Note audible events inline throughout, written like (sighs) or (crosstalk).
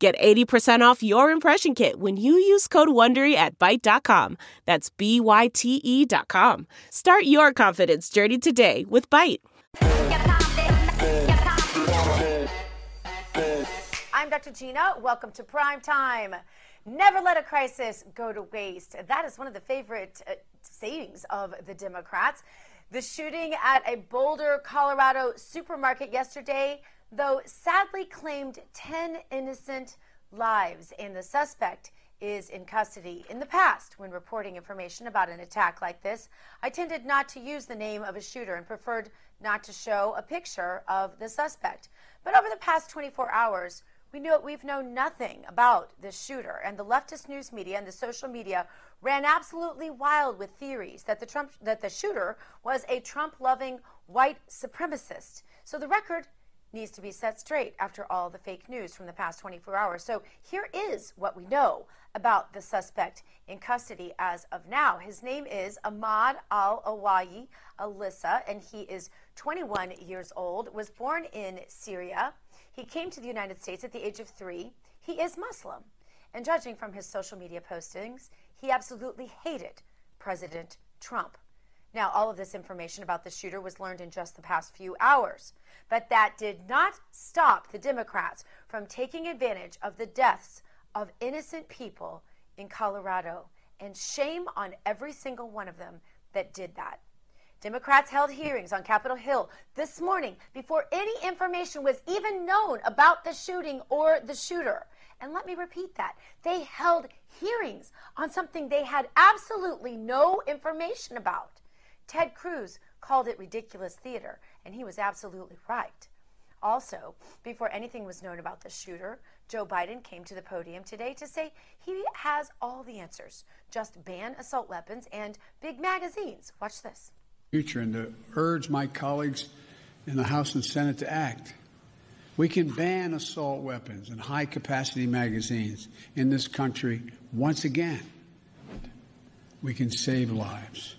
Get 80% off your impression kit when you use code WONDERY at Byte.com. That's B-Y-T-E dot com. Start your confidence journey today with Byte. I'm Dr. Gina. Welcome to Prime Time. Never let a crisis go to waste. That is one of the favorite uh, sayings of the Democrats. The shooting at a Boulder, Colorado supermarket yesterday though sadly claimed 10 innocent lives, and the suspect is in custody. In the past, when reporting information about an attack like this, I tended not to use the name of a shooter and preferred not to show a picture of the suspect. But over the past 24 hours, we know we've known nothing about this shooter, and the leftist news media and the social media ran absolutely wild with theories that the Trump that the shooter was a Trump-loving white supremacist. So the record needs to be set straight after all the fake news from the past 24 hours. So here is what we know about the suspect in custody as of now. His name is Ahmad Al Aliwi Alissa, and he is 21 years old, was born in Syria. He came to the United States at the age of three. He is Muslim. And judging from his social media postings, he absolutely hated President Trump. Now, all of this information about the shooter was learned in just the past few hours. But that did not stop the Democrats from taking advantage of the deaths of innocent people in Colorado. And shame on every single one of them that did that. Democrats held hearings on Capitol Hill this morning before any information was even known about the shooting or the shooter. And let me repeat that. They held hearings on something they had absolutely no information about. Ted Cruz called it ridiculous theater, and he was absolutely right. Also, before anything was known about the shooter, Joe Biden came to the podium today to say he has all the answers. Just ban assault weapons and big magazines. Watch this. Future and to urge my colleagues in the House and Senate to act. We can ban assault weapons and high capacity magazines in this country once again. We can save lives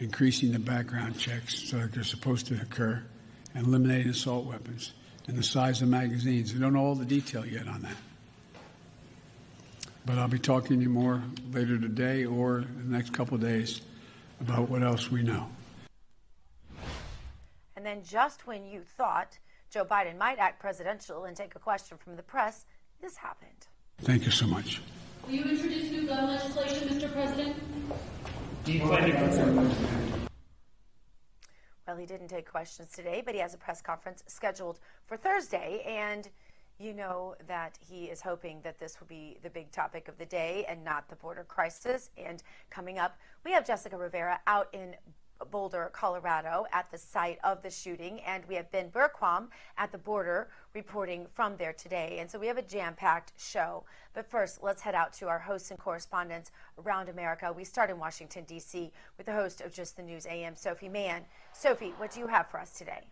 increasing the background checks so that they're supposed to occur, and eliminating assault weapons and the size of magazines. We don't know all the detail yet on that. But I'll be talking to you more later today or in the next couple of days about what else we know. And then, just when you thought Joe Biden might act presidential and take a question from the press, this happened. Thank you so much. Will you introduce new gun legislation, Mr. President? Well, he didn't take questions today, but he has a press conference scheduled for Thursday. And you know that he is hoping that this will be the big topic of the day and not the border crisis. And coming up, we have Jessica Rivera out in Boulder, Colorado, at the site of the shooting. And we have Ben Bergquam at the border reporting from there today. And so we have a jam packed show. But first, let's head out to our hosts and correspondents around America. We start in Washington, D.C., with the host of Just the News AM, Sophie Mann. Sophie, what do you have for us today?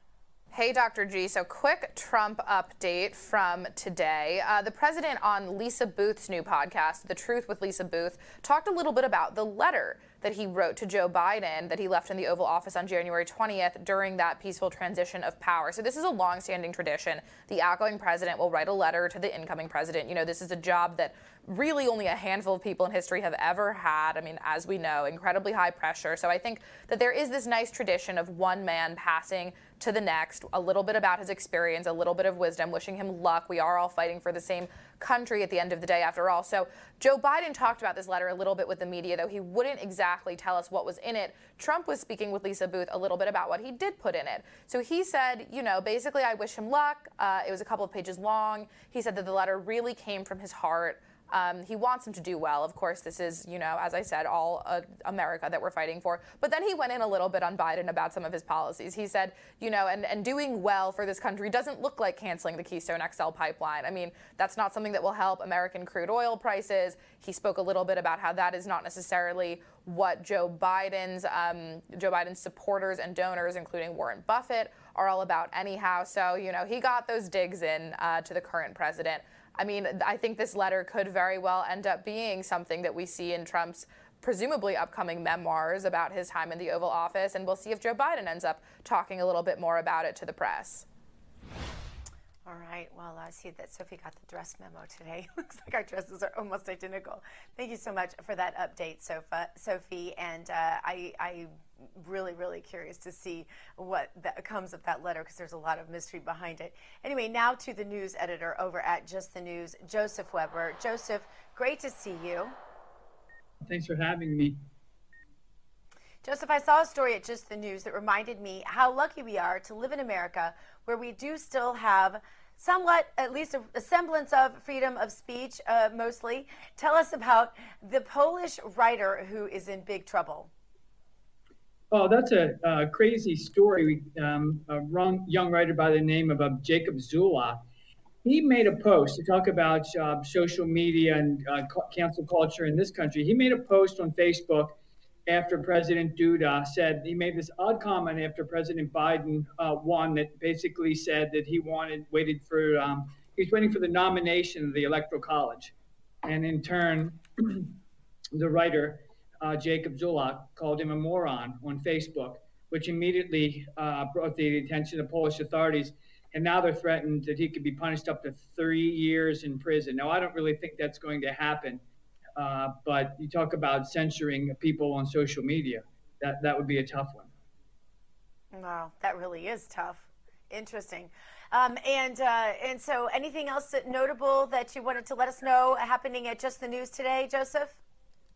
Hey, Dr. G. So, quick Trump update from today. Uh, the president on Lisa Booth's new podcast, The Truth with Lisa Booth, talked a little bit about the letter that he wrote to Joe Biden that he left in the Oval Office on January 20th during that peaceful transition of power. So, this is a long-standing tradition. The outgoing president will write a letter to the incoming president. You know, this is a job that really only a handful of people in history have ever had. I mean, as we know, incredibly high pressure. So, I think that there is this nice tradition of one man passing to the next, a little bit about his experience, a little bit of wisdom, wishing him luck. We are all fighting for the same country at the end of the day, after all. So, Joe Biden talked about this letter a little bit with the media, though he wouldn't exactly tell us what was in it. Trump was speaking with Lisa Booth a little bit about what he did put in it. So, he said, you know, basically, I wish him luck. Uh, it was a couple of pages long. He said that the letter really came from his heart. Um, he wants them to do well. Of course, this is, you know, as I said, all uh, America that we're fighting for. But then he went in a little bit on Biden about some of his policies. He said, you know, and, and doing well for this country doesn't look like canceling the Keystone XL pipeline. I mean, that's not something that will help American crude oil prices. He spoke a little bit about how that is not necessarily what Joe Biden's um, Joe Biden's supporters and donors, including Warren Buffett, are all about anyhow. So you know he got those digs in uh, to the current president. I mean, I think this letter could very well end up being something that we see in Trump's presumably upcoming memoirs about his time in the Oval Office, and we'll see if Joe Biden ends up talking a little bit more about it to the press. All right. Well, I see that Sophie got the dress memo today. (laughs) Looks like our dresses are almost identical. Thank you so much for that update, Sofa, Sophie. And uh, I, I'm really, really curious to see what that comes of that letter because there's a lot of mystery behind it. Anyway, now to the news editor over at Just the News, Joseph Weber. Joseph, great to see you. Thanks for having me. Joseph, I saw a story at Just the News that reminded me how lucky we are to live in America where we do still have somewhat, at least a, a semblance of freedom of speech, uh, mostly. Tell us about the Polish writer who is in big trouble. Oh, that's a, a crazy story. Um, a young writer by the name of uh, Jacob Zula, he made a post to talk about uh, social media and uh, cancel culture in this country. He made a post on Facebook after President Duda said he made this odd comment after President Biden uh, won that basically said that he wanted waited for um, waiting for the nomination of the Electoral College, and in turn, (clears throat) the writer uh, Jacob Zulak called him a moron on Facebook, which immediately uh, brought the attention of Polish authorities. And now they're threatened that he could be punished up to three years in prison. Now, I don't really think that's going to happen. Uh, but you talk about censoring people on social media. That that would be a tough one. Wow, that really is tough. Interesting. Um, and uh, and so, anything else that notable that you wanted to let us know happening at Just the News today, Joseph?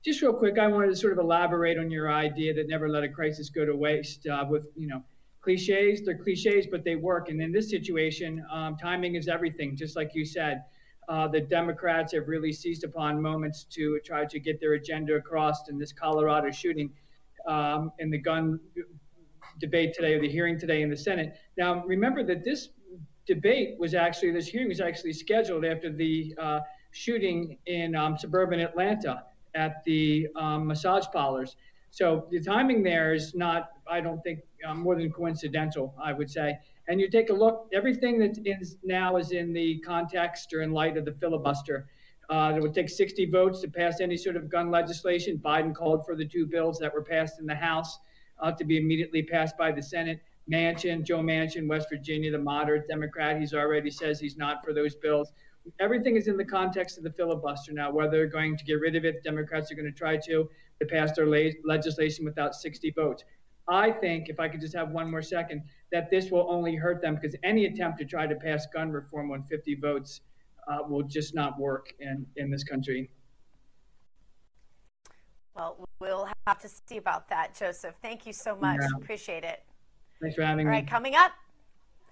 Just real quick, I wanted to sort of elaborate on your idea that never let a crisis go to waste. Uh, with you know, cliches, they're cliches, but they work. And in this situation, um, timing is everything. Just like you said, uh, the Democrats have really seized upon moments to try to get their agenda across in this Colorado shooting um, in the gun debate today, or the hearing today in the Senate. Now, remember that this debate was actually, this hearing was actually scheduled after the uh, shooting in um, suburban Atlanta at the um, massage parlors. So the timing there is not, I don't think, um, more than coincidental, I would say and you take a look, everything that is now is in the context or in light of the filibuster. Uh, it would take 60 votes to pass any sort of gun legislation. Biden called for the two bills that were passed in the House uh, to be immediately passed by the Senate. Manchin, Joe Manchin, West Virginia, the moderate Democrat, he's already says he's not for those bills. Everything is in the context of the filibuster now. Whether they're going to get rid of it, Democrats are going to try to. to pass their legislation without 60 votes. I think, if I could just have one more second, that this will only hurt them because any attempt to try to pass gun reform on 50 votes uh, will just not work in, in this country. Well, we'll have to see about that, Joseph. Thank you so much. Yeah. Appreciate it. Thanks for having All me. All right, coming up.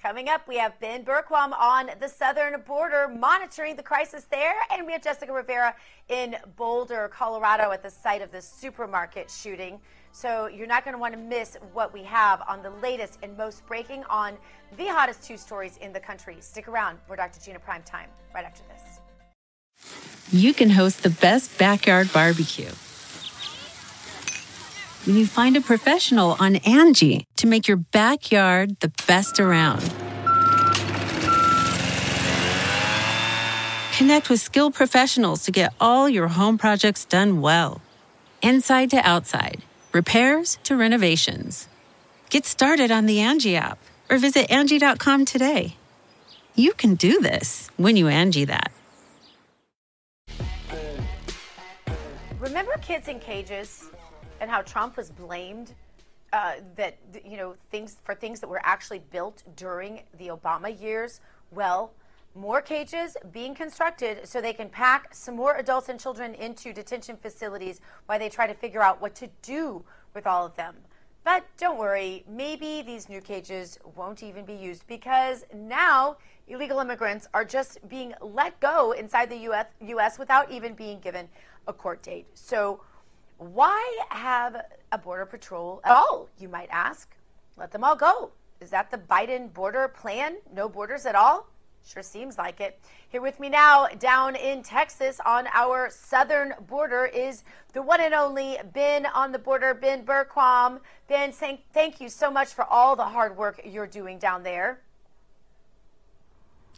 Coming up, we have Ben Bergquam on the southern border monitoring the crisis there, and we have Jessica Rivera in Boulder, Colorado, at the site of the supermarket shooting. So you're not going to want to miss what we have on the latest and most breaking on the hottest two stories in the country. Stick around. We're Dr. Gina Prime Time right after this. You can host the best backyard barbecue when you find a professional on Angie to make your backyard the best around. Connect with skilled professionals to get all your home projects done well. Inside to outside, repairs to renovations. Get started on the Angie app or visit Angie.com today. You can do this when you Angie that. Remember kids in cages? and how Trump was blamed uh, that you know things for things that were actually built during the Obama years. Well, more cages being constructed so they can pack some more adults and children into detention facilities while they try to figure out what to do with all of them. But don't worry, maybe these new cages won't even be used because now illegal immigrants are just being let go inside the US, US without even being given a court date. So, why have a border patrol at all, you might ask? Let them all go. Is that the Biden border plan? No borders at all? Sure seems like it. Here with me now, down in Texas on our southern border, is the one and only Ben on the border, Ben Bergquam. Ben, thank you so much for all the hard work you're doing down there.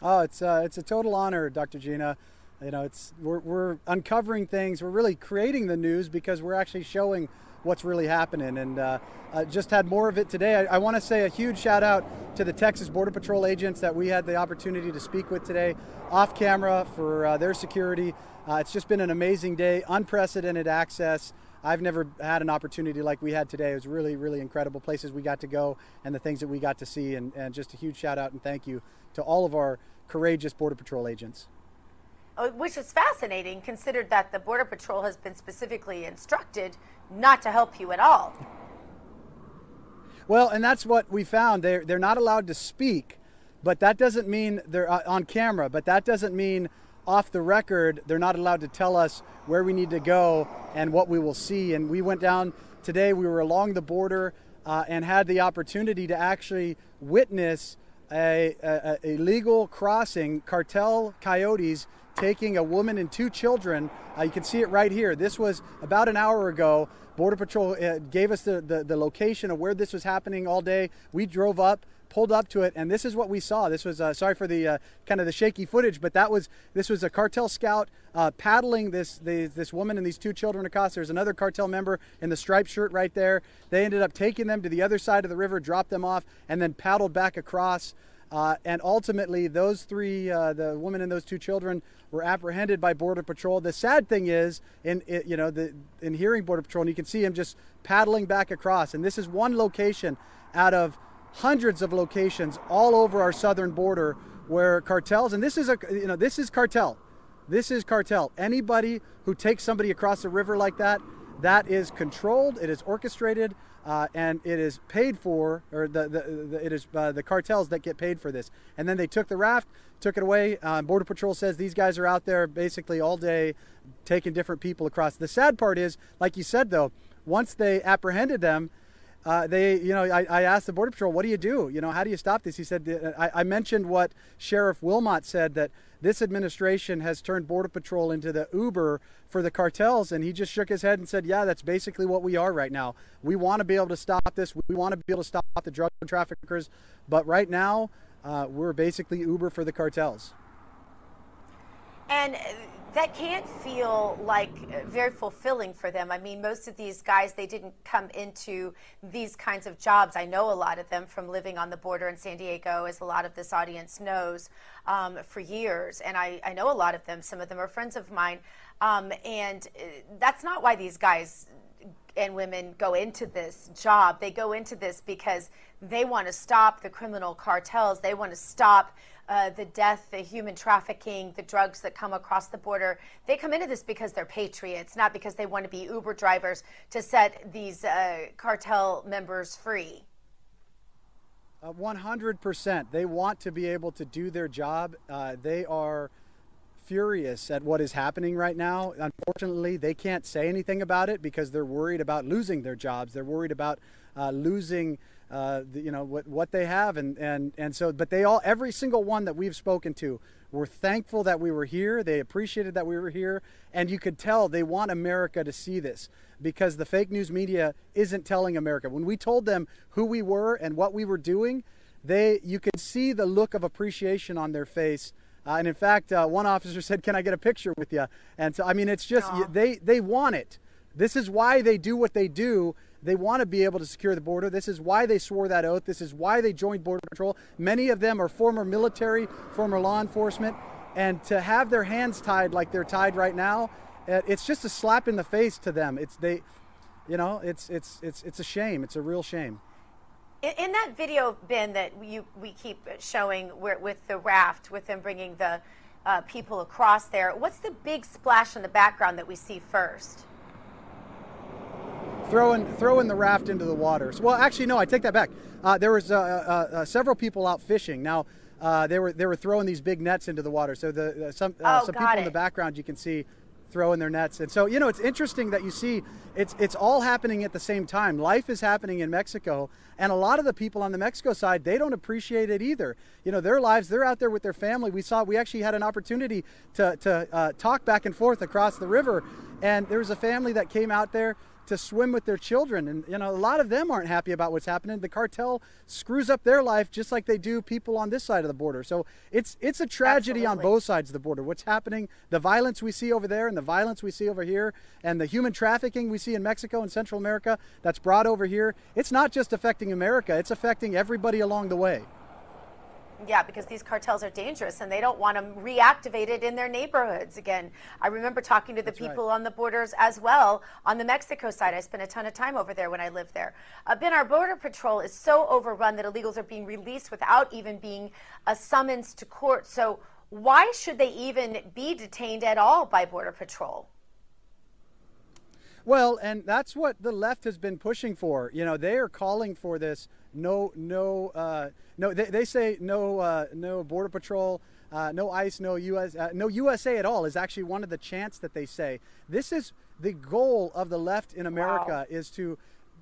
Oh, it's uh, it's a total honor, Dr. Gina. You know, it's we're, we're uncovering things. We're really creating the news because we're actually showing what's really happening. And uh, uh, just had more of it today. I, I want to say a huge shout out to the Texas Border Patrol agents that we had the opportunity to speak with today off camera for uh, their security. Uh, it's just been an amazing day, unprecedented access. I've never had an opportunity like we had today. It was really, really incredible places we got to go and the things that we got to see. And, and just a huge shout out and thank you to all of our courageous Border Patrol agents. Oh, which is fascinating, considered that the Border Patrol has been specifically instructed not to help you at all. Well, and that's what we found. They're, they're not allowed to speak, but that doesn't mean they're uh, on camera, but that doesn't mean off the record they're not allowed to tell us where we need to go and what we will see. And we went down today, we were along the border uh, and had the opportunity to actually witness a, a, a legal crossing, cartel coyotes taking a woman and two children. Uh, you can see it right here. This was about an hour ago. Border Patrol uh, gave us the, the, the, location of where this was happening all day. We drove up, pulled up to it, and this is what we saw. This was uh, sorry for the uh, kind of the shaky footage, but that was this was a cartel scout uh, paddling this the, this woman and these two children across. There's another cartel member in the striped shirt right there. They ended up taking them to the other side of the river, dropped them off, and then paddled back across. Uh, and ultimately, those three, uh, the woman and those two children, were apprehended by Border Patrol. The sad thing is, in you know, the, in hearing Border Patrol, and you can see him just paddling back across. And this is one location out of hundreds of locations all over our southern border where cartels, and this is a, you know, this is cartel. This is cartel. Anybody who takes somebody across the river like that, that is controlled. It is orchestrated uh, and it is paid for, or the, the, the it is uh, the cartels that get paid for this. And then they took the raft, took it away. Uh, Border Patrol says these guys are out there basically all day, taking different people across. The sad part is, like you said though, once they apprehended them, uh, they, you know, I, I, asked the Border Patrol, what do you do? You know, how do you stop this? He said, I, I, mentioned what Sheriff Wilmot said that this administration has turned Border Patrol into the Uber for the cartels. And he just shook his head and said, yeah, that's basically what we are right now. We want to be able to stop this. We want to be able to stop the drug traffickers. But right now, uh, we're basically Uber for the cartels. And that can't feel like very fulfilling for them. I mean, most of these guys, they didn't come into these kinds of jobs. I know a lot of them from living on the border in San Diego, as a lot of this audience knows, um, for years. And I, I, know a lot of them. Some of them are friends of mine. Um, and uh, that's not why these guys and women go into this job. They go into this because they want to stop the criminal cartels. They want to stop uh, the death, the human trafficking, the drugs that come across the border. They come into this because they're patriots, not because they want to be Uber drivers to set these uh, cartel members free. Uh, 100%. They want to be able to do their job. Uh, they are furious at what is happening right now. Unfortunately, they can't say anything about it because they're worried about losing their jobs. They're worried about uh, losing uh, you know what what they have. And and and so but they all every single one that we've spoken to were thankful that we were here. They appreciated that we were here. And you could tell they want america to see this because the fake news media isn't telling america. When we told them who we were and what we were doing they you could see the look of appreciation on their face. Uh, and in fact uh, one officer said can i get a picture with you and so i mean it's just Aww. they they want it. This is why they do what they do they want to be able to secure the border. This is why they swore that oath. This is why they joined Border Patrol. Many of them are former military, former law enforcement. And to have their hands tied like they're tied right now, uh, it's just a slap in the face to them. It's they, you know, it's it's it's it's a shame. It's a real shame. In, that video, Ben, that you we keep showing where, with the raft, with them bringing the uh, people across there, what's the big splash in the background that we see first? Throwing throwing the raft into the water. So, well, actually, no, I take that back. Uh, there was uh, uh, uh several people out fishing. Now, uh, they were they were throwing these big nets into the water. So the some oh, some people it. in the background you can see throwing their nets. And so, you know, it's interesting that you see it's it's all happening at the same time. Life is happening in Mexico, and a lot of the people on the Mexico side, they don't appreciate it either. You know, their lives, they're out there with their family. We saw we actually had an opportunity to to uh, talk back and forth across the river, and there was a family that came out there to swim with their children. And, you know, a lot of them aren't happy about what's happening. The cartel screws up their life just like they do people on this side of the border. So it's, it's a tragedy Absolutely. on both sides of the border. What's happening, the violence we see over there and the violence we see over here, and the human trafficking we see in Mexico and Central America that's brought over here, it's not just affecting America, it's affecting everybody along the way. Yeah, because these cartels are dangerous and they don't want them reactivated in their neighborhoods again. I remember talking to the That's people right. on the borders as well on the Mexico side. I spent a ton of time over there when I lived there. Uh, ben, our border patrol is so overrun that illegals are being released without even being a summons to court. So, why should they even be detained at all by Border Patrol? Well, and that's what the left has been pushing for. You know, they are calling for this no, no, uh, no. They, they say no, uh, no border patrol, uh, no ICE, no US, uh, no USA at all is actually one of the chants that they say. This is the goal of the left in America Wow. is to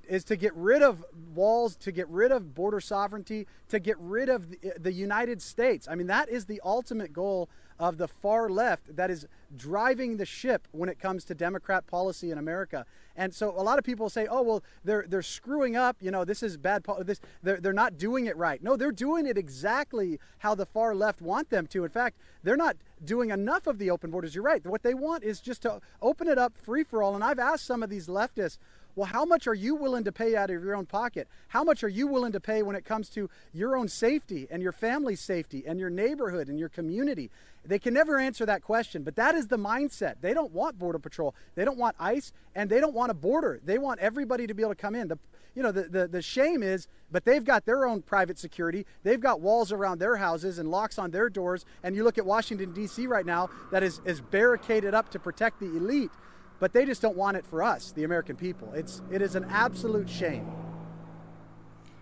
is to get rid of walls, to get rid of border sovereignty, to get rid of the, the United States. I mean, that is the ultimate goal of the far left that is driving the ship when it comes to Democrat policy in America. And so a lot of people say, "Oh, well, they're they're screwing up. You know, this is bad. Po- this they're they're not doing it right." No, they're doing it exactly how the far left want them to. In fact, they're not doing enough of the open borders. You're right. What they want is just to open it up free for all. And I've asked some of these leftists, well, how much are you willing to pay out of your own pocket? How much are you willing to pay when it comes to your own safety and your family's safety and your neighborhood and your community? They can never answer that question, but that is the mindset. They don't want border patrol. They don't want ICE and they don't want a border. They want everybody to be able to come in. The you know the, the, the shame is but they've got their own private security they've got walls around their houses and locks on their doors and you look at washington d.c right now that is, is barricaded up to protect the elite but they just don't want it for us, the American people. It's it is an absolute shame.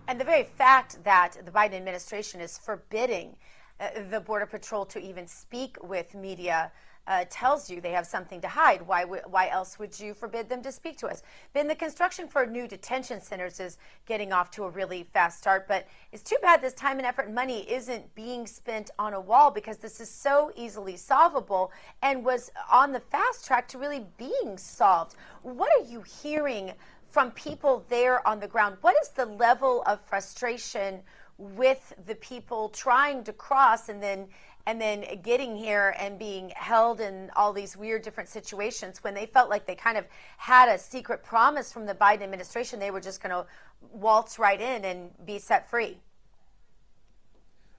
And the very fact that the Biden administration is forbidding uh, the Border Patrol to even speak with media uh, tells you they have something to hide. Why, w- why else would you forbid them to speak to us? Ben, the construction for new detention centers is getting off to a really fast start, but it's too bad this time and effort and money isn't being spent on a wall because this is so easily solvable and was on the fast track to really being solved. What are you hearing from people there on the ground? What is the level of frustration with the people trying to cross and then and then getting here and being held in all these weird different situations when they felt like they kind of had a secret promise from the Biden administration they were just going to waltz right in and be set free.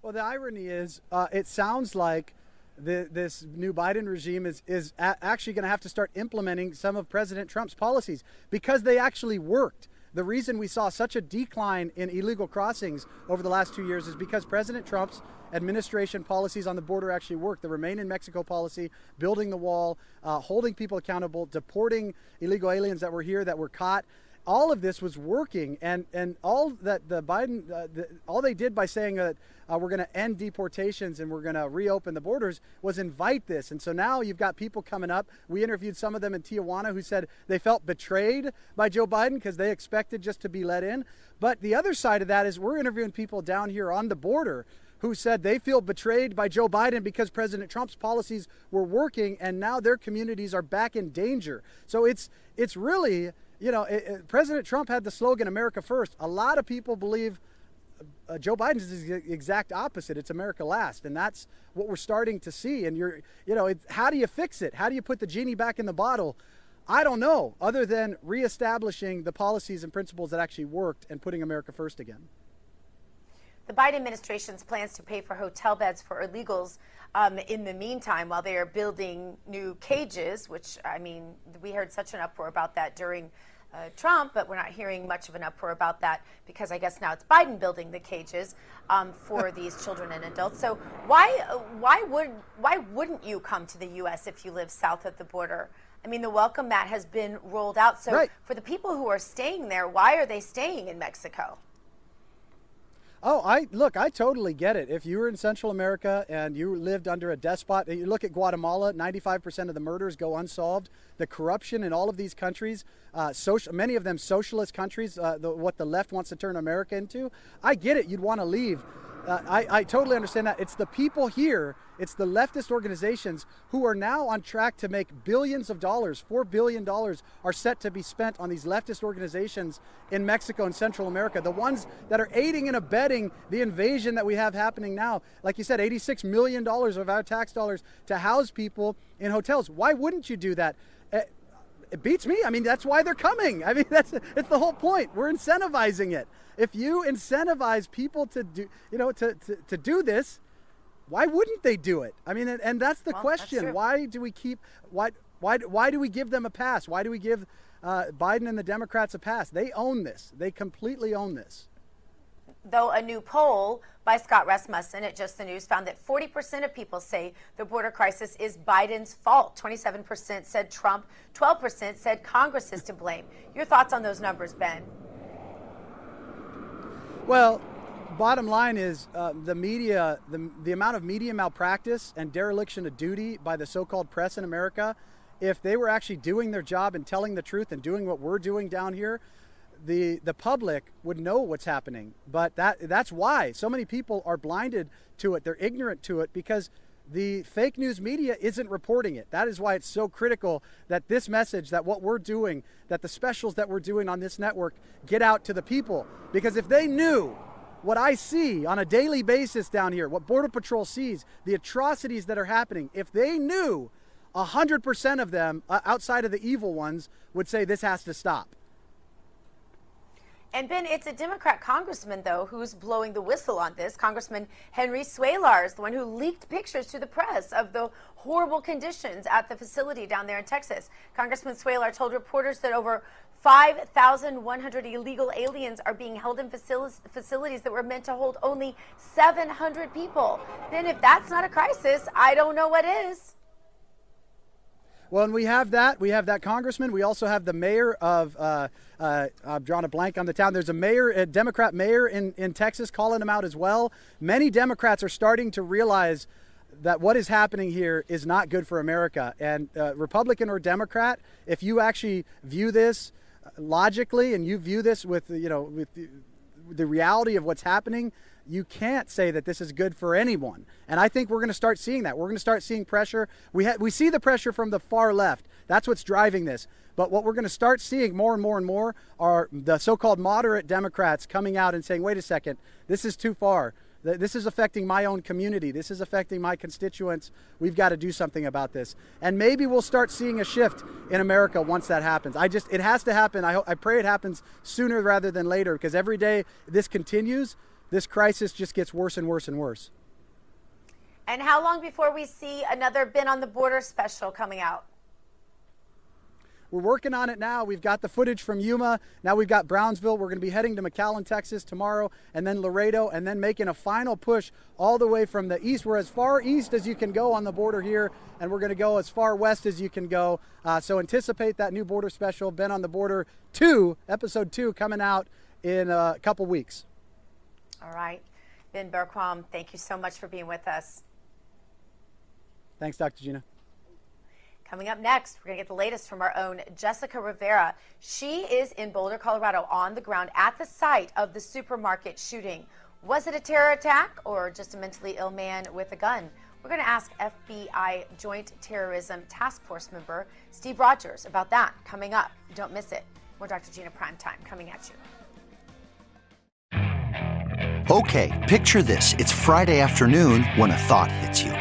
Well, the irony is, uh, it sounds like the, this new Biden regime is, is a- actually going to have to start implementing some of President Trump's policies because they actually worked. The reason we saw such a decline in illegal crossings over the last two years is because President Trump's administration policies on the border actually worked. The Remain in Mexico policy, building the wall, uh, holding people accountable, deporting illegal aliens that were here that were caught all of this was working, and and all that the Biden, uh, the, all they did by saying that uh, we're going to end deportations and we're going to reopen the borders was invite this. And so now you've got people coming up. We interviewed some of them in Tijuana who said they felt betrayed by Joe Biden because they expected just to be let in. But the other side of that is we're interviewing people down here on the border who said they feel betrayed by Joe Biden because President Trump's policies were working and now their communities are back in danger. So it's it's really you know, it, it, President Trump had the slogan "America first. A lot of people believe uh, Joe Biden's is the exact opposite. It's America last, and that's what we're starting to see. And you're, you know, it, how do you fix it? How do you put the genie back in the bottle? I don't know, other than reestablishing the policies and principles that actually worked and putting America first again. The Biden administration's plans to pay for hotel beds for illegals um, in the meantime while they are building new cages, which, I mean, we heard such an uproar about that during uh, Trump, but we're not hearing much of an uproar about that because I guess now it's Biden building the cages um, for (laughs) these children and adults. So why why would why wouldn't you come to the U.S. if you live south of the border? I mean, the welcome mat has been rolled out. So, right. for the people who are staying there, why are they staying in Mexico? Oh, I look, I totally get it. If you were in Central America and you lived under a despot, you look at Guatemala, 95% of the murders go unsolved. The corruption in all of these countries, uh, social, many of them socialist countries, uh, the, what the left wants to turn America into. I get it. You'd want to leave. Uh, I, I totally understand that. It's the people here, it's the leftist organizations who are now on track to make billions of dollars, $4 billion are set to be spent on these leftist organizations in Mexico and Central America. The ones that are aiding and abetting the invasion that we have happening now. Like you said, $86 million of our tax dollars to house people in hotels. Why wouldn't you do that? Uh, it beats me. I mean, that's why they're coming. I mean, (laughs) that's it's the whole point. We're incentivizing it. If you incentivize people to do, you know, to, to, to do this, why wouldn't they do it? I mean, and, and that's the Well, question. that's why do we keep why why why do we give them a pass? Why do we give uh, Biden and the Democrats a pass? They own this. They completely own this. Though a new poll by Scott Rasmussen at Just the News found that 40% of people say the border crisis is Biden's fault. 27% said Trump, 12% said Congress is to blame. Your thoughts on those numbers, Ben? Well, bottom line is uh, the media, the, the amount of media malpractice and dereliction of duty by the so called press in America, if they were actually doing their job and telling the truth and doing what we're doing down here, the, the public would know what's happening. But that, that's why so many people are blinded to it. They're ignorant to it because the fake news media isn't reporting it. That is why it's so critical that this message, that what we're doing, that the specials that we're doing on this network get out to the people. Because if they knew what I see on a daily basis down here, what Border Patrol sees, the atrocities that are happening, if they knew, 100% of them, uh, outside of the evil ones, would say this has to stop. And Ben, it's a Democrat congressman, though, who's blowing the whistle on this. Congressman Henry Cuellar, the one who leaked pictures to the press of the horrible conditions at the facility down there in Texas. Congressman Cuellar told reporters that over 5,100 illegal aliens are being held in facilities that were meant to hold only 700 people. Then, if that's not a crisis, I don't know what is. Well, and we have that. We have that congressman. We also have the mayor of, uh, uh, I've drawn a blank on the town. There's a mayor, a Democrat mayor in, in Texas calling him out as well. Many Democrats are starting to realize that what is happening here is not good for America. And uh, Republican or Democrat, if you actually view this logically and you view this with, you know, with the, the reality of what's happening, you can't say that this is good for anyone. And I think we're going to start seeing that. We're going to start seeing pressure. We ha- we see the pressure from the far left. That's what's driving this. But what we're going to start seeing more and more and more are the so-called moderate Democrats coming out and saying, "Wait a second, this is too far. This is affecting my own community. This is affecting my constituents. We've got to do something about this." And maybe we'll start seeing a shift in America once that happens. I just it has to happen. I hope I pray it happens sooner rather than later because every day this continues, this crisis just gets worse and worse and worse. And how long before we see another Ben on the Border special coming out? We're working on it now. We've got the footage from Yuma. Now we've got Brownsville. We're going to be heading to McAllen, Texas tomorrow, and then Laredo, and then making a final push all the way from the east. We're as far east as you can go on the border here, and we're going to go as far west as you can go. Uh, so anticipate that new border special, Ben on the Border 2, episode 2, coming out in a couple weeks. All right. Ben Bergquam, thank you so much for being with us. Thanks, Dr. Gina. Coming up next, we're going to get the latest from our own Jessica Rivera. She is in Boulder, Colorado, on the ground at the site of the supermarket shooting. Was it a terror attack or just a mentally ill man with a gun? We're going to ask FBI Joint Terrorism Task Force member Steve Rogers about that coming up. Don't miss it. More Dr. Gina Prime Time coming at you. Okay, picture this. It's Friday afternoon when a thought hits you.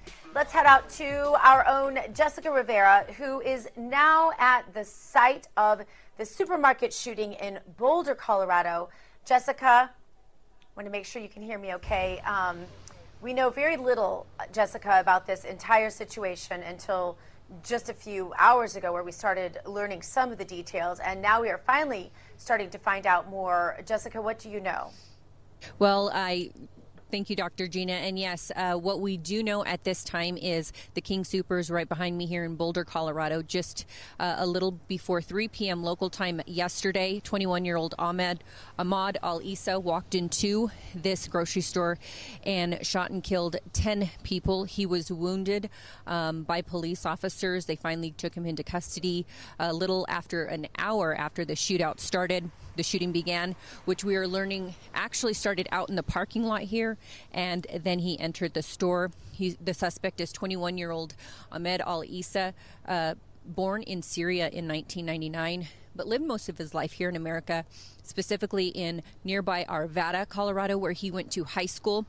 Let's head out to our own Jessica Rivera, who is now at the site of the supermarket shooting in Boulder, Colorado. Jessica, want to make sure you can hear me okay. Um, we know very little, Jessica, about this entire situation until just a few hours ago, where we started learning some of the details, and now we are finally starting to find out more. Jessica, what do you know? Well, I Thank you, Dr. Gina. And yes, uh, what we do know at this time is the King Soopers right behind me here in Boulder, Colorado, just uh, a little before 3 p.m. local time yesterday. 21 year old Ahmed Ahmad Al Isa walked into this grocery store and shot and killed 10 people. He was wounded um, by police officers. They finally took him into custody a little after an hour after the shootout started the shooting began, which we are learning actually started out in the parking lot here, and then he entered the store. He, the suspect is 21 year old Ahmed Al Isa, uh, born in Syria in 1999 but lived most of his life here in America, specifically in nearby Arvada, Colorado, where he went to high school.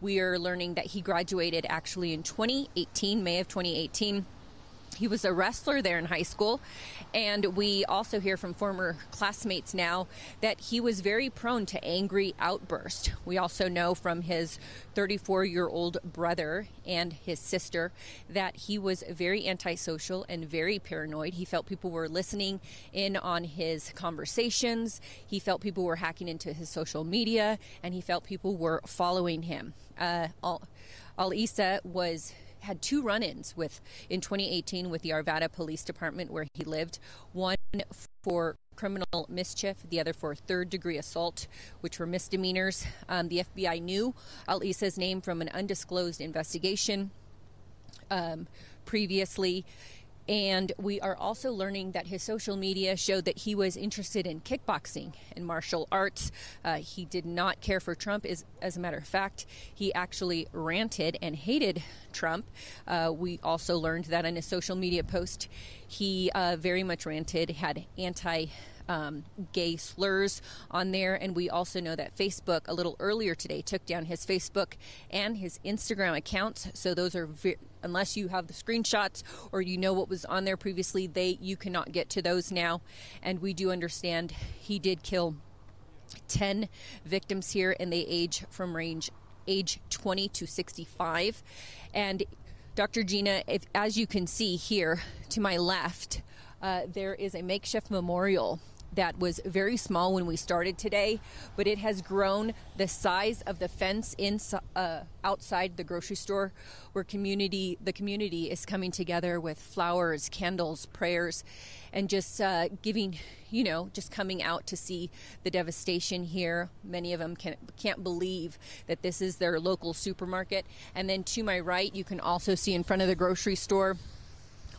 We are learning that he graduated actually in 2018, May of 2018 he was a wrestler there in high school. And we also hear from former classmates now that he was very prone to angry outbursts. We also know from his 34 year old brother and his sister that he was very antisocial and very paranoid. He felt people were listening in on his conversations, he felt people were hacking into his social media, and he felt people were following him. Uh, Al, Isa was had two run-ins with in 2018 with the Arvada Police Department where he lived. One for criminal mischief, the other for third degree assault, which were misdemeanors. Um, the FBI knew Al Isa's name from an undisclosed investigation um, previously. And we are also learning that his social media showed that he was interested in kickboxing and martial arts. Uh, he did not care for Trump. As, as a matter of fact, he actually ranted and hated Trump. Uh, we also learned that in his social media post, he uh, very much ranted, had anti um, gay slurs on there. And we also know that Facebook, a little earlier today, took down his Facebook and his Instagram accounts. So those are, ve- unless you have the screenshots or you know what was on there previously, they you cannot get to those now. And we do understand he did kill 10 victims here, and they age from range age 20 to 65. And Dr. Gina, if, as you can see here to my left, uh, there is a makeshift memorial that was very small when we started today, but it has grown the size of the fence in, uh, outside the grocery store, where community the community is coming together with flowers, candles, prayers, and just uh, giving, you know, just coming out to see the devastation here. Many of them can, can't believe that this is their local supermarket. And then to my right, you can also see in front of the grocery store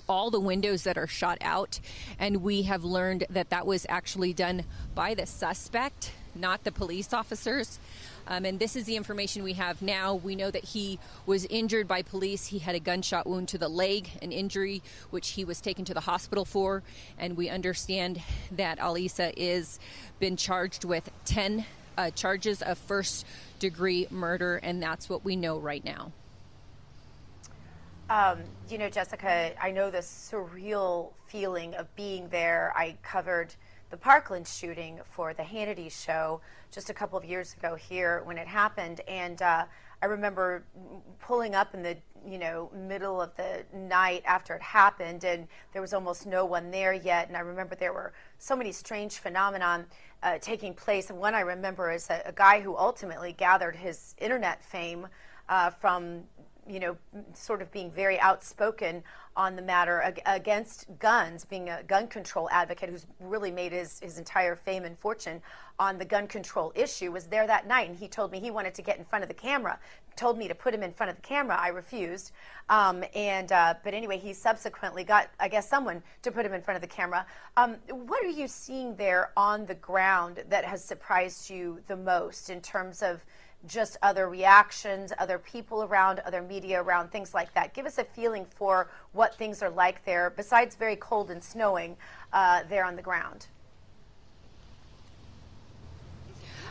all the windows that are shot out. And we have learned that that was actually done by the suspect, not the police officers. Um, and this is the information we have now. We know that he was injured by police. He had a gunshot wound to the leg, an injury which he was taken to the hospital for. And we understand that Al Isa is been charged with 10 uh, charges of first degree murder, and that's what we know right now. Um, you know, Jessica, I know the surreal feeling of being there. I covered the Parkland shooting for the Hannity show just a couple of years ago here when it happened, and uh, I remember pulling up in the you know middle of the night after it happened, and there was almost no one there yet. And I remember there were so many strange phenomenon uh, taking place. And one I remember is a, a guy who ultimately gathered his internet fame uh, from you know, sort of being very outspoken on the matter ag- against guns, being a gun control advocate who's really made his, his entire fame and fortune on the gun control issue, was there that night. And he told me he wanted to get in front of the camera, told me to put him in front of the camera. I refused. Um, and, uh, but anyway, he subsequently got, I guess, someone to put him in front of the camera. Um, what are you seeing there on the ground that has surprised you the most in terms of? Just other reactions, other people around, other media around, things like that. Give us a feeling for what things are like there, besides very cold and snowing uh, there on the ground.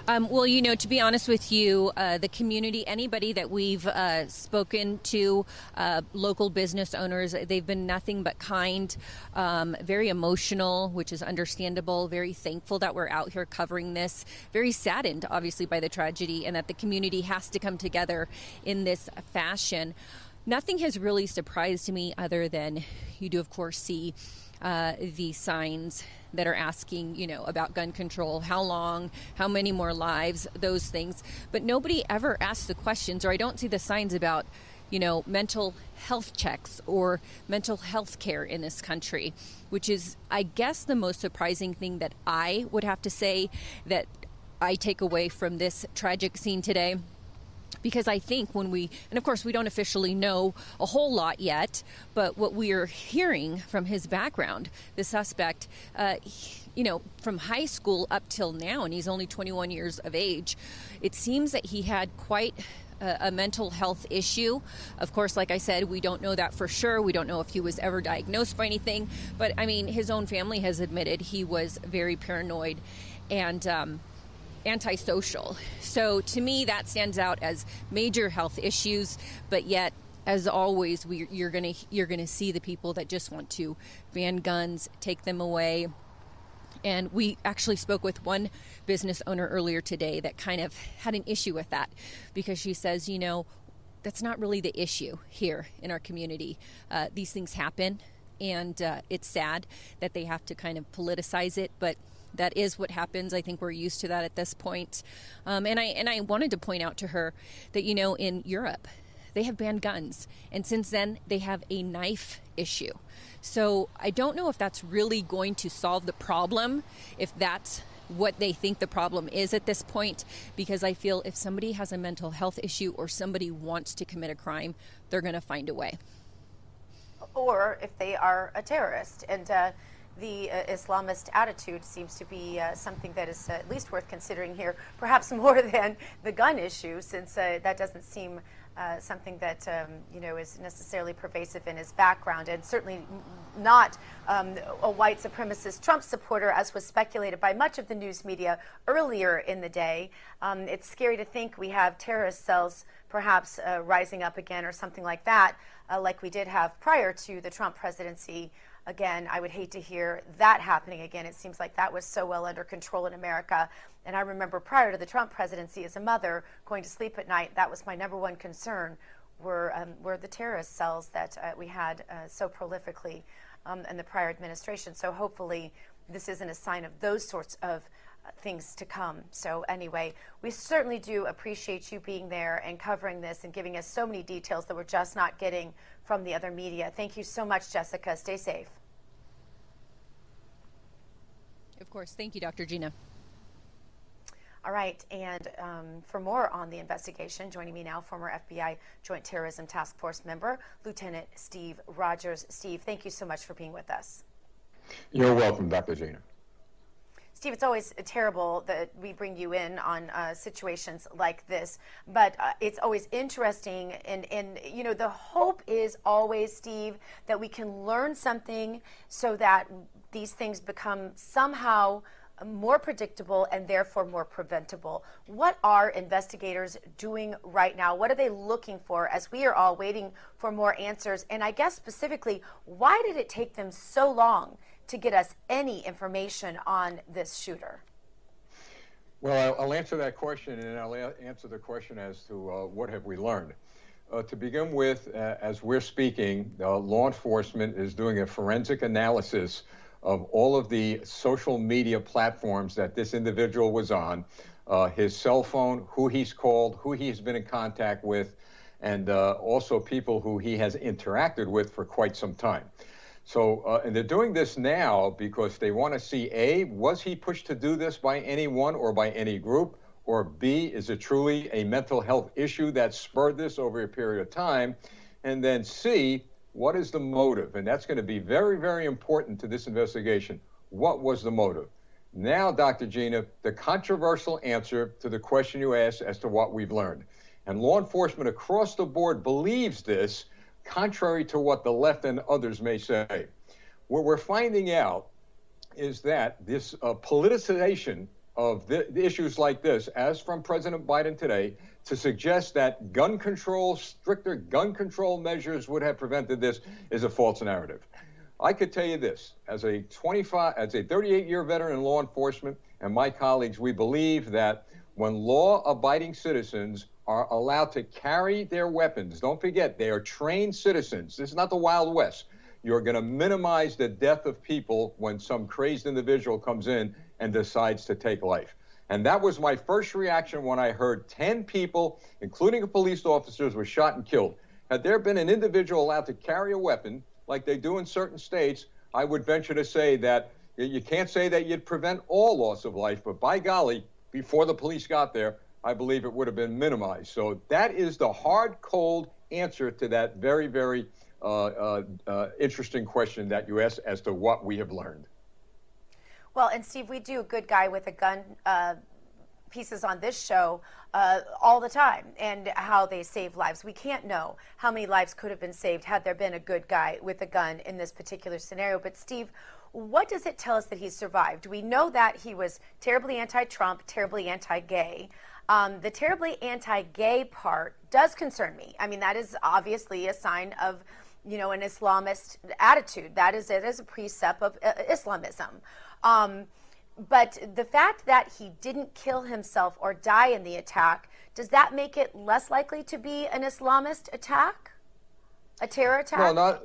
Um, well, you know, to be honest with you, uh, the community, anybody that we've uh, spoken to, uh, local business owners, they've been nothing but kind, um, very emotional, which is understandable, very thankful that we're out here covering this, very saddened, obviously, by the tragedy, and that the community has to come together in this fashion. Nothing has really surprised me other than you do, of course, see uh, the signs that are asking, you know, about gun control, how long, how many more lives, those things. But nobody ever asks the questions, or I don't see the signs about, you know, mental health checks or mental health care in this country, which is, I guess, the most surprising thing that I would have to say that I take away from this tragic scene today because I think when we, and of course, we don't officially know a whole lot yet, but what we are hearing from his background, the suspect, uh, you know, from high school up till now, and he's only 21 years of age, it seems that he had quite a, a, mental health issue. Of course, like I said, we don't know that for sure. We don't know if he was ever diagnosed by anything. But I mean, his own family has admitted he was very paranoid. And, um, antisocial. So to me, that stands out as major health issues, but yet as always, we, you're gonna you're gonna see the people that just want to ban guns, take them away. And we actually spoke with one business owner earlier today that kind of had an issue with that because she says, you know, that's not really the issue here in our community. Uh, these things happen, and uh, it's sad that they have to kind of politicize it, but that is what happens. I think we're used to that at this point. Um, and I and I wanted to point out to her that you know in Europe they have banned guns, and since then they have a knife issue. So I don't know if that's really going to solve the problem. If that's what they think the problem is at this point because I feel if somebody has a mental health issue or somebody wants to commit a crime, they're going to find a way. Or if they are a terrorist. And uh, the uh, Islamist attitude seems to be uh, something that is at least worth considering here, perhaps (laughs) more than the gun issue, since uh, that doesn't seem uh, something that um, you know is necessarily pervasive in his background, and certainly not um, a white supremacist Trump supporter, as was speculated by much of the news media earlier in the day. Um, it's scary to think we have terrorist cells perhaps uh, rising up again, or something like that, like we did have prior to the Trump presidency. Again, I would hate to hear that happening again. It seems like that was so well under control in America. And I remember prior to the Trump presidency, as a mother, going to sleep at night, that was my number one concern were, um, were the terrorist cells that uh, we had uh, so prolifically um, in the prior administration. So hopefully this isn't a sign of those sorts of things to come. So anyway, we certainly do appreciate you being there and covering this and giving us so many details that we're just not getting from the other media. Thank you so much, Jessica. Stay safe. Of course. Thank you, Dr. Gina. All right, and um, for more on the investigation, joining me now, former FBI Joint Terrorism Task Force member, Lieutenant Steve Rogers. Steve, thank you so much for being with us. You're welcome, Dr. Gina. Steve, it's always terrible that we bring you in on uh, situations like this, but uh, it's always interesting. And, and, you know, the hope is always, Steve, that we can learn something so that these things become somehow more predictable and therefore more preventable. What are investigators doing right now? What are they looking for as we are all waiting for more answers? And I guess specifically, why did it take them so long to get us any information on this shooter? Well, I'll answer that question, and I'll answer the question as to uh, what have we learned. Uh, to begin with, uh, as we're speaking, law enforcement is doing a forensic analysis of all of the social media platforms that this individual was on, uh, his cell phone, who he's called, who he's been in contact with, and uh, also people who he has interacted with for quite some time. So, uh, and they're doing this now because they want to see A, was he pushed to do this by anyone or by any group? Or B, is it truly a mental health issue that spurred this over a period of time? And then C, what is the motive? And that's going to be very, very important to this investigation. What was the motive? Now, Dr. Gina, the controversial answer to the question you asked as to what we've learned. And law enforcement across the board believes this contrary to what the left and others may say. What we're finding out is that this uh, politicization of the, the issues like this, as from President Biden today, to suggest that gun control, stricter gun control measures would have prevented this is a false narrative. I could tell you this as a 25, as a 38 year veteran in law enforcement, and my colleagues, we believe that when law abiding citizens are allowed to carry their weapons, don't forget, they are trained citizens. This is not the Wild West. You're going to minimize the death of people when some crazed individual comes in and decides to take life. And that was my first reaction when I heard 10 people, including police officers, were shot and killed. Had there been an individual allowed to carry a weapon, like they do in certain states, I would venture to say that you can't say that you'd prevent all loss of life, but by golly, before the police got there, I believe it would have been minimized. So that is the hard, cold answer to that very, very uh, uh, uh, interesting question that you asked as to what we have learned. Well, and Steve, we do good guy with a gun uh, pieces on this show uh, all the time and how they save lives. We can't know how many lives could have been saved had there been a good guy with a gun in this particular scenario. But, Steve, what does it tell us that he survived? We know that he was terribly anti Trump, terribly anti gay. Um, the terribly anti gay part does concern me. I mean, that is obviously a sign of you know, an Islamist attitude. That is it as a precept of uh, Islamism. Um, but the fact that he didn't kill himself or die in the attack, does that make it less likely to be an Islamist attack? A terror attack? No, not,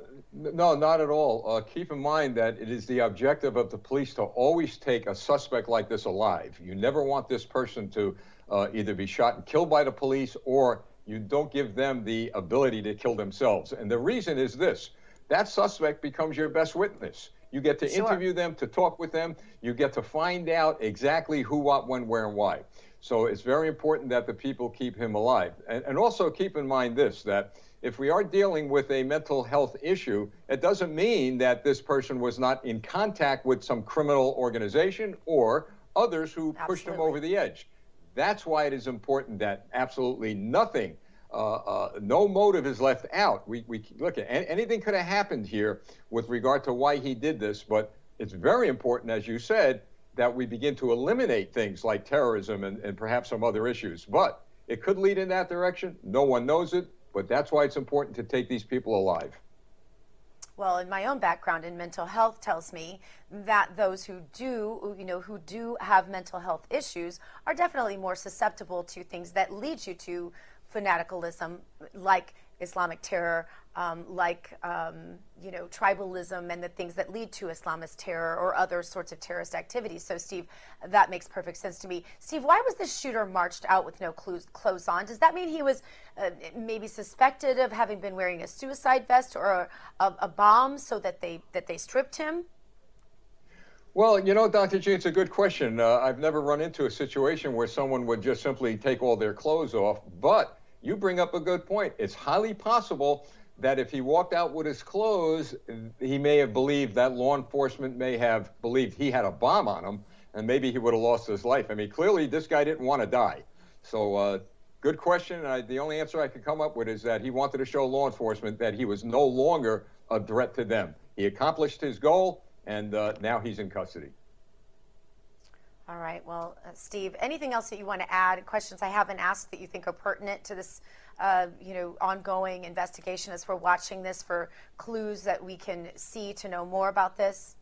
no, not at all. Uh, keep in mind that it is the objective of the police to always take a suspect like this alive. You never want this person to uh, either be shot and killed by the police or you don't give them the ability to kill themselves. And the reason is this that suspect becomes your best witness. You get to sure. interview them, to talk with them. You get to find out exactly who, what, when, where, and why. So it's very important that the people keep him alive. And, and also keep in mind this that if we are dealing with a mental health issue, it doesn't mean that this person was not in contact with some criminal organization or others who Absolutely. pushed him over the edge. That's why it is important that absolutely nothing, uh, uh, no motive is left out. We, we look at anything could have happened here with regard to why he did this, but it's very important, as you said, that we begin to eliminate things like terrorism and, and perhaps some other issues. But it could lead in that direction. No one knows it, but that's why it's important to take these people alive well, in my own background in mental health tells me that those who do, you know, who do have mental health issues are definitely more susceptible to things that lead you to fanaticalism, like Islamic terror, um, like um, you know tribalism and the things that lead to Islamist terror or other sorts of terrorist activities. So, Steve, that makes perfect sense to me. Steve, why was this shooter marched out with no clothes, clothes on? Does that mean he was uh, maybe suspected of having been wearing a suicide vest or a, a, a bomb, so that they that they stripped him? Well, you know, Dr. G, it's a good question. Uh, I've never run into a situation where someone would just simply take all their clothes off, but you bring up a good point. It's highly possible that if he walked out with his clothes, he may have believed that law enforcement may have believed he had a bomb on him, and maybe he would have lost his life. I mean, clearly this guy didn't want to die. So, uh, good question. I, the only answer I could come up with is that he wanted to show law enforcement that he was no longer a threat to them. He accomplished his goal, and uh, now he's in custody. All right. Well, uh, Steve, anything else that you want to add? Questions I haven't asked that you think are pertinent to this, uh, you know, ongoing investigation as we're watching this for clues that we can see to know more about this?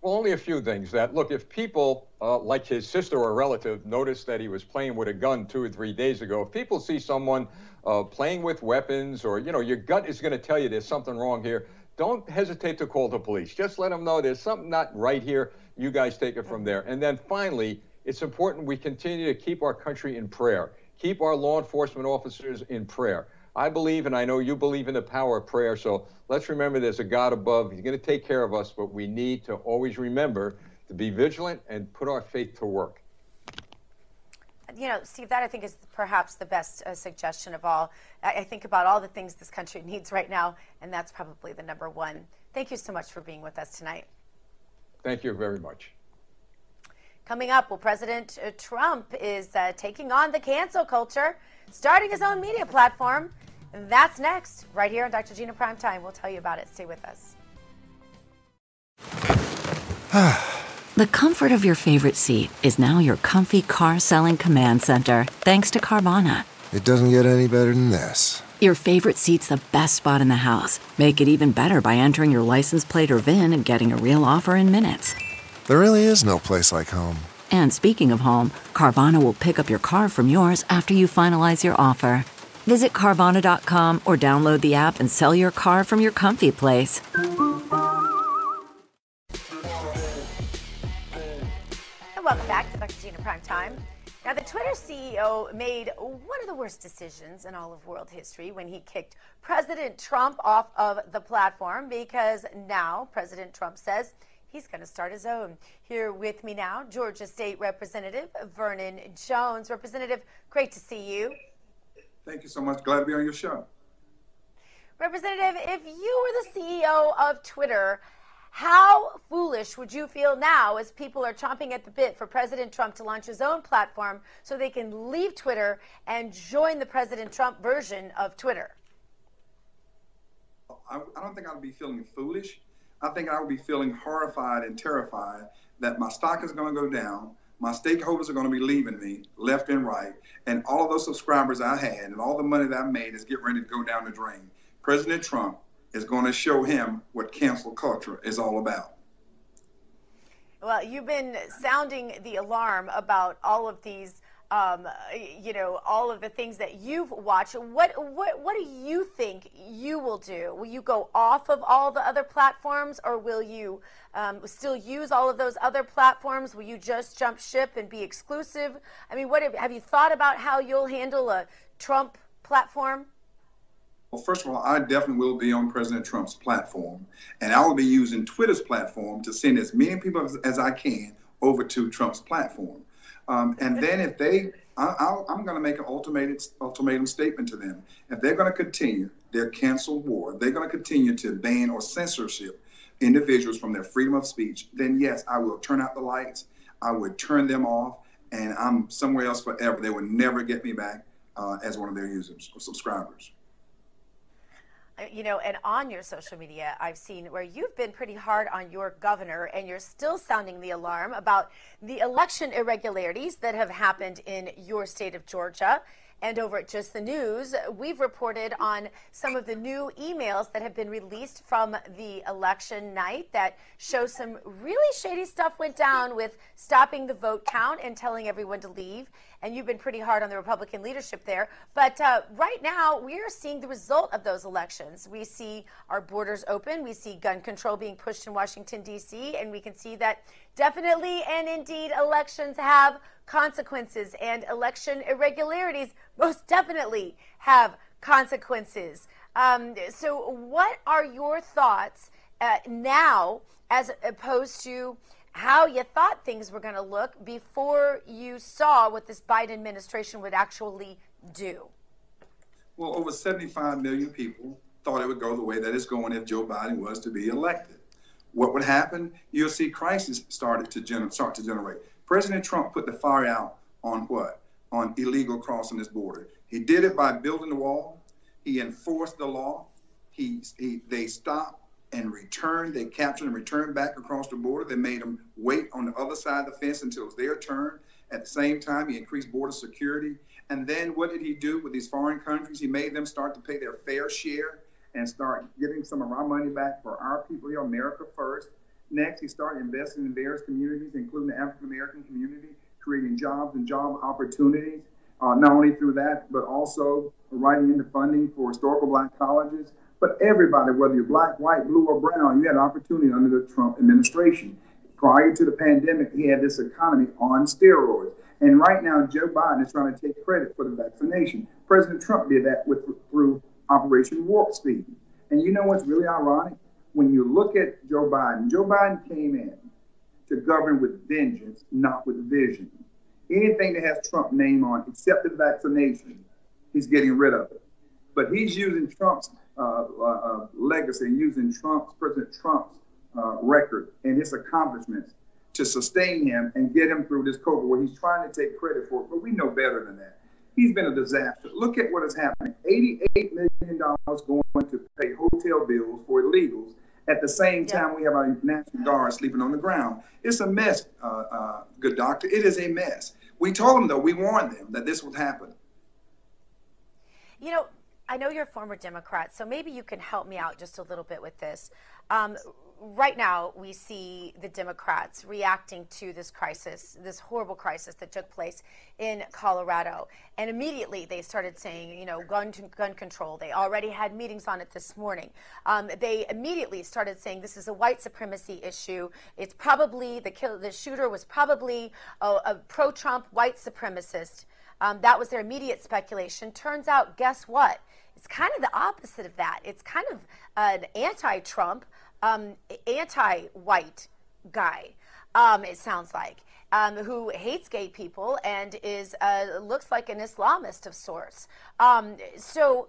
Well, only a few things. That look, if people uh, like his sister or relative noticed that he was playing with a gun two or three days ago, if people see someone uh, playing with weapons, or you know, your gut is going to tell you there's something wrong here. Don't hesitate to call the police. Just let them know there's something not right here you guys take it from there. And then finally, it's important we continue to keep our country in prayer, keep our law enforcement officers in prayer. I believe, and I know you believe in the power of prayer. So let's remember there's a God above. He's going to take care of us, but we need to always remember to be vigilant and put our faith to work. You know, Steve, that I think is perhaps the best uh, suggestion of all. I, I think about all the things this country needs right now, and that's probably the number one. Thank you so much for being with us tonight. Thank you very much. Coming up, well, President uh, Trump is uh, taking on the cancel culture, starting his own media platform. That's next, right here on Dr. Gina Prime Time. We'll tell you about it. Stay with us. (sighs) The comfort of your favorite seat is now your comfy car selling command center, thanks to Carvana. It doesn't get any better than this. Your favorite seat's the best spot in the house. Make it even better by entering your license plate or VIN and getting a real offer in minutes. There really is no place like home. And speaking of home, Carvana will pick up your car from yours after you finalize your offer. Visit Carvana.com or download the app and sell your car from your comfy place. welcome back to Dr. Gina Prime Time. Now, the Twitter CEO made one of the worst decisions in all of world history when he kicked President Trump off of the platform because now President Trump says he's going to start his own. Here with me now, Georgia State Representative Vernon Jones. Representative, great to see you. Thank you so much. Glad to be on your show. Representative, if you were the CEO of Twitter, how foolish would you feel now as people are chomping at the bit for President Trump to launch his own platform so they can leave Twitter and join the President Trump version of Twitter? I, I don't think I would be feeling foolish. I think I would be feeling horrified and terrified that my stock is going to go down. My stakeholders are going to be leaving me left and right. And all of those subscribers I had and all the money that I made is getting ready to go down the drain. President Trump is going to show him what cancel culture is all about. Well, you've been sounding the alarm about all of these, um, you know, all of the things that you've watched. What, what, what do you think you will do? Will you go off of all the other platforms, or will you um, still use all of those other platforms? Will you just jump ship and be exclusive? I mean, what have, have you thought about how you'll handle a Trump platform? Well, first of all, I definitely will be on President Trump's platform, and I will be using Twitter's platform to send as many people as, as I can over to Trump's platform. Um, and then if they, I, am going to make an ultimatum, ultimatum statement to them. If they're going to continue their cancel war, they're going to continue to ban or censorship individuals from their freedom of speech, then yes, I will turn out the lights. I would turn them off, and I'm somewhere else forever. They will never get me back uh, as one of their users or subscribers. You know, and on your social media, I've seen where you've been pretty hard on your governor, and you're still sounding the alarm about the election irregularities that have happened in your state of Georgia. And over at Just the News, we've reported on some of the new emails that have been released from the election night that show some really shady stuff went down with stopping the vote count and telling everyone to leave. And you've been pretty hard on the Republican leadership there. But uh, right now, we are seeing the result of those elections. We see our borders open, we see gun control being pushed in Washington, D.C., and we can see that definitely and indeed elections have consequences, and election irregularities most definitely have consequences. Um, so, what are your thoughts uh, now as opposed to how you thought things were going to look before you saw what this Biden administration would actually do? Well, over 75 million people thought it would go the way that it's going if Joe Biden was to be elected. What would happen? You'll see crisis started to gener- start to generate. President Trump put the fire out on what? On illegal crossing this border. He did it by building the wall. He enforced the law. He, he they stopped and returned. They captured and returned back across the border. They made them wait on the other side of the fence until it was their turn. At the same time, he increased border security. And then what did he do with these foreign countries? He made them start to pay their fair share and start giving some of our money back for our people here, America first. Next, he started investing in various communities, including the African American community, creating jobs and job opportunities. Uh, not only through that, but also writing into funding for historical black colleges. But everybody, whether you're black, white, blue, or brown, you had an opportunity under the Trump administration. Prior to the pandemic, he had this economy on steroids. And right now, Joe Biden is trying to take credit for the vaccination. President Trump did that with through Operation Warp Speed. And you know what's really ironic? when you look at Joe Biden, Joe Biden came in to govern with vengeance, not with vision. Anything that has Trump name on, except the vaccination, he's getting rid of it. But he's using Trump's uh, uh, uh legacy, using Trump's President Trump's uh, record and his accomplishments to sustain him and get him through this COVID, where he's trying to take credit for it. But we know better than that. He's been a disaster. Look at what is happening. $88 million going to pay hotel bills for illegals At the same time, we have our National Guard sleeping on the ground. It's a mess, uh, uh, good doctor. It is a mess. We told them, though, we warned them that this would happen. You know, I know you're a former Democrat, so maybe you can help me out just a little bit with this. Um, right now, we see the Democrats reacting to this crisis, this horrible crisis that took place in Colorado. And immediately they started saying, you know, gun, gun control. They already had meetings on it this morning. Um, they immediately started saying this is a white supremacy issue. It's probably, the, kill, the shooter was probably a, a pro Trump white supremacist. Um, that was their immediate speculation. Turns out, guess what? It's kind of the opposite of that. It's kind of an anti Trump, um, anti white guy, um, it sounds like. Um, who hates gay people and is uh, looks like an Islamist of sorts. Um, so,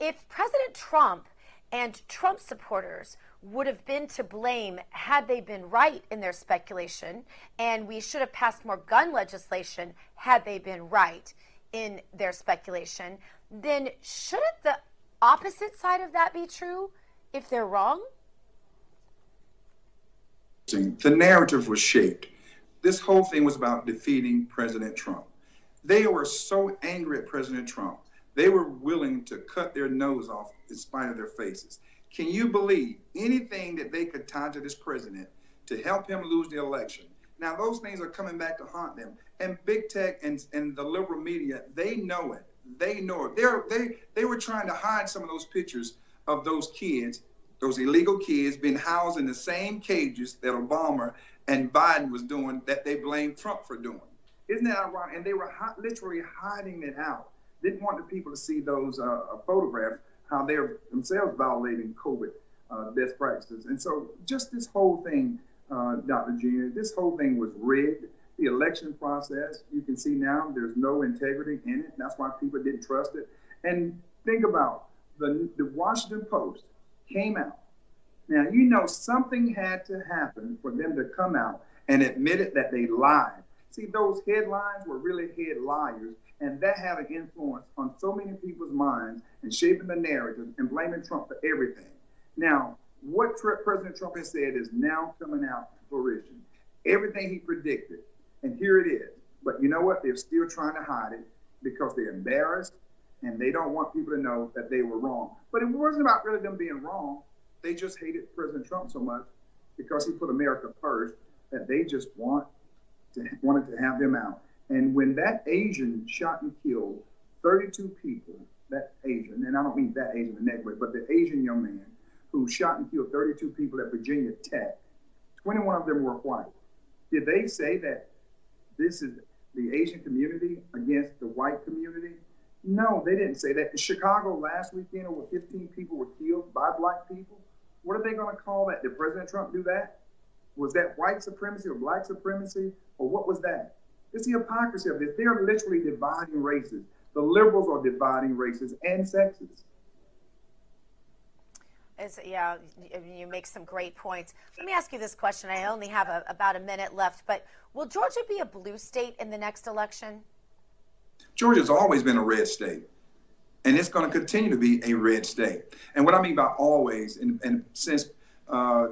if President Trump and Trump supporters would have been to blame had they been right in their speculation, and we should have passed more gun legislation had they been right in their speculation, then shouldn't the opposite side of that be true if they're wrong? The narrative was shaped. This whole thing was about defeating President Trump. They were so angry at President Trump, they were willing to cut their nose off in spite of their faces. Can you believe anything that they could tie to this president to help him lose the election? Now, those things are coming back to haunt them. And big tech and, and the liberal media, they know it. They know it. They're, they, they were trying to hide some of those pictures of those kids, those illegal kids being housed in the same cages that Obama and Biden was doing that they blamed Trump for doing. Isn't that ironic? And they were hi- literally hiding it out. Didn't want the people to see those uh, photographs how they're themselves violating COVID uh, best practices. And so, just this whole thing, uh, Dr. Jr., this whole thing was rigged. The election process, you can see now there's no integrity in it. That's why people didn't trust it. And think about the, the Washington Post came out. Now, you know, something had to happen for them to come out and admit it that they lied. See, those headlines were really head liars and that had an influence on so many people's minds and shaping the narrative and blaming Trump for everything. Now, what President Trump has said is now coming out to fruition. Everything he predicted, and here it is. But you know what? They're still trying to hide it because they're embarrassed and they don't want people to know that they were wrong. But it wasn't about really them being wrong. They just hated President Trump so much because he put America first that they just want to wanted to have him out. And when that Asian shot and killed 32 people, that Asian, and I don't mean that Asian in that way, but the Asian young man who shot and killed 32 people at Virginia Tech, 21 of them were white. Did they say that this is the Asian community against the white community? No, they didn't say that. In Chicago last weekend, over 15 people were killed by black people. What are they going to call that? Did President Trump do that? Was that white supremacy or black supremacy? Or what was that? It's the hypocrisy of this. They're literally dividing races. The liberals are dividing races and sexes. It's, yeah, you make some great points. Let me ask you this question. I only have a, about a minute left, but will Georgia be a blue state in the next election? Georgia's always been a red state, and it's going to continue to be a red state. And what I mean by always, and, and since uh,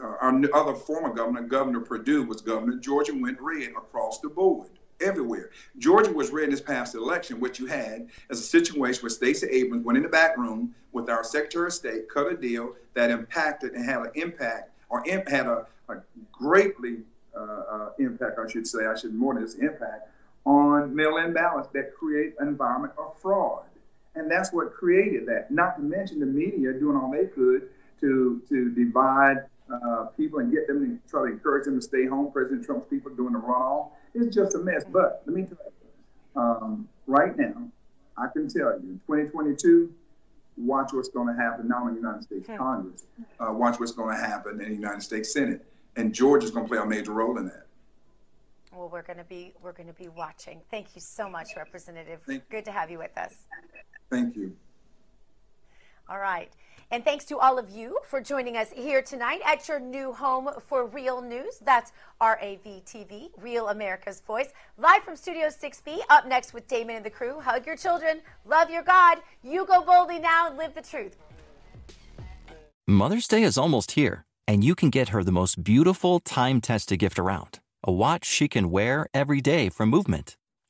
our other former governor, Governor Perdue, was governor, Georgia went red across the board, everywhere. Georgia was red in this past election. What you had is a situation where Stacey Abrams went in the back room with our Secretary of State, cut a deal that impacted and had an impact, or had a, a greatly uh, uh, impact, I should say, I should more than this impact, on mail-in ballots that create an environment of fraud. And that's what created that. Not to mention the media doing all they could to to divide uh, people and get them to try to encourage them to stay home. President Trump's people doing the runoff. It's just a mess. But let me tell you, um, right now, I can tell you, in 2022, watch what's going to happen not only in the United States hmm. Congress, uh, watch what's going to happen in the United States Senate, and Georgia's going to play a major role in that. Well, we're going to be we're going to be watching. Thank you so much, Representative. Good to have you with us. Thank you. All right. And thanks to all of you for joining us here tonight at your new home for Real News. That's RAV TV, Real America's Voice, live from Studio 6B. Up next with Damon and the crew. Hug your children, love your God. You go boldly now and live the truth. Mother's Day is almost here, and you can get her the most beautiful time tested gift around a watch she can wear every day from Movement.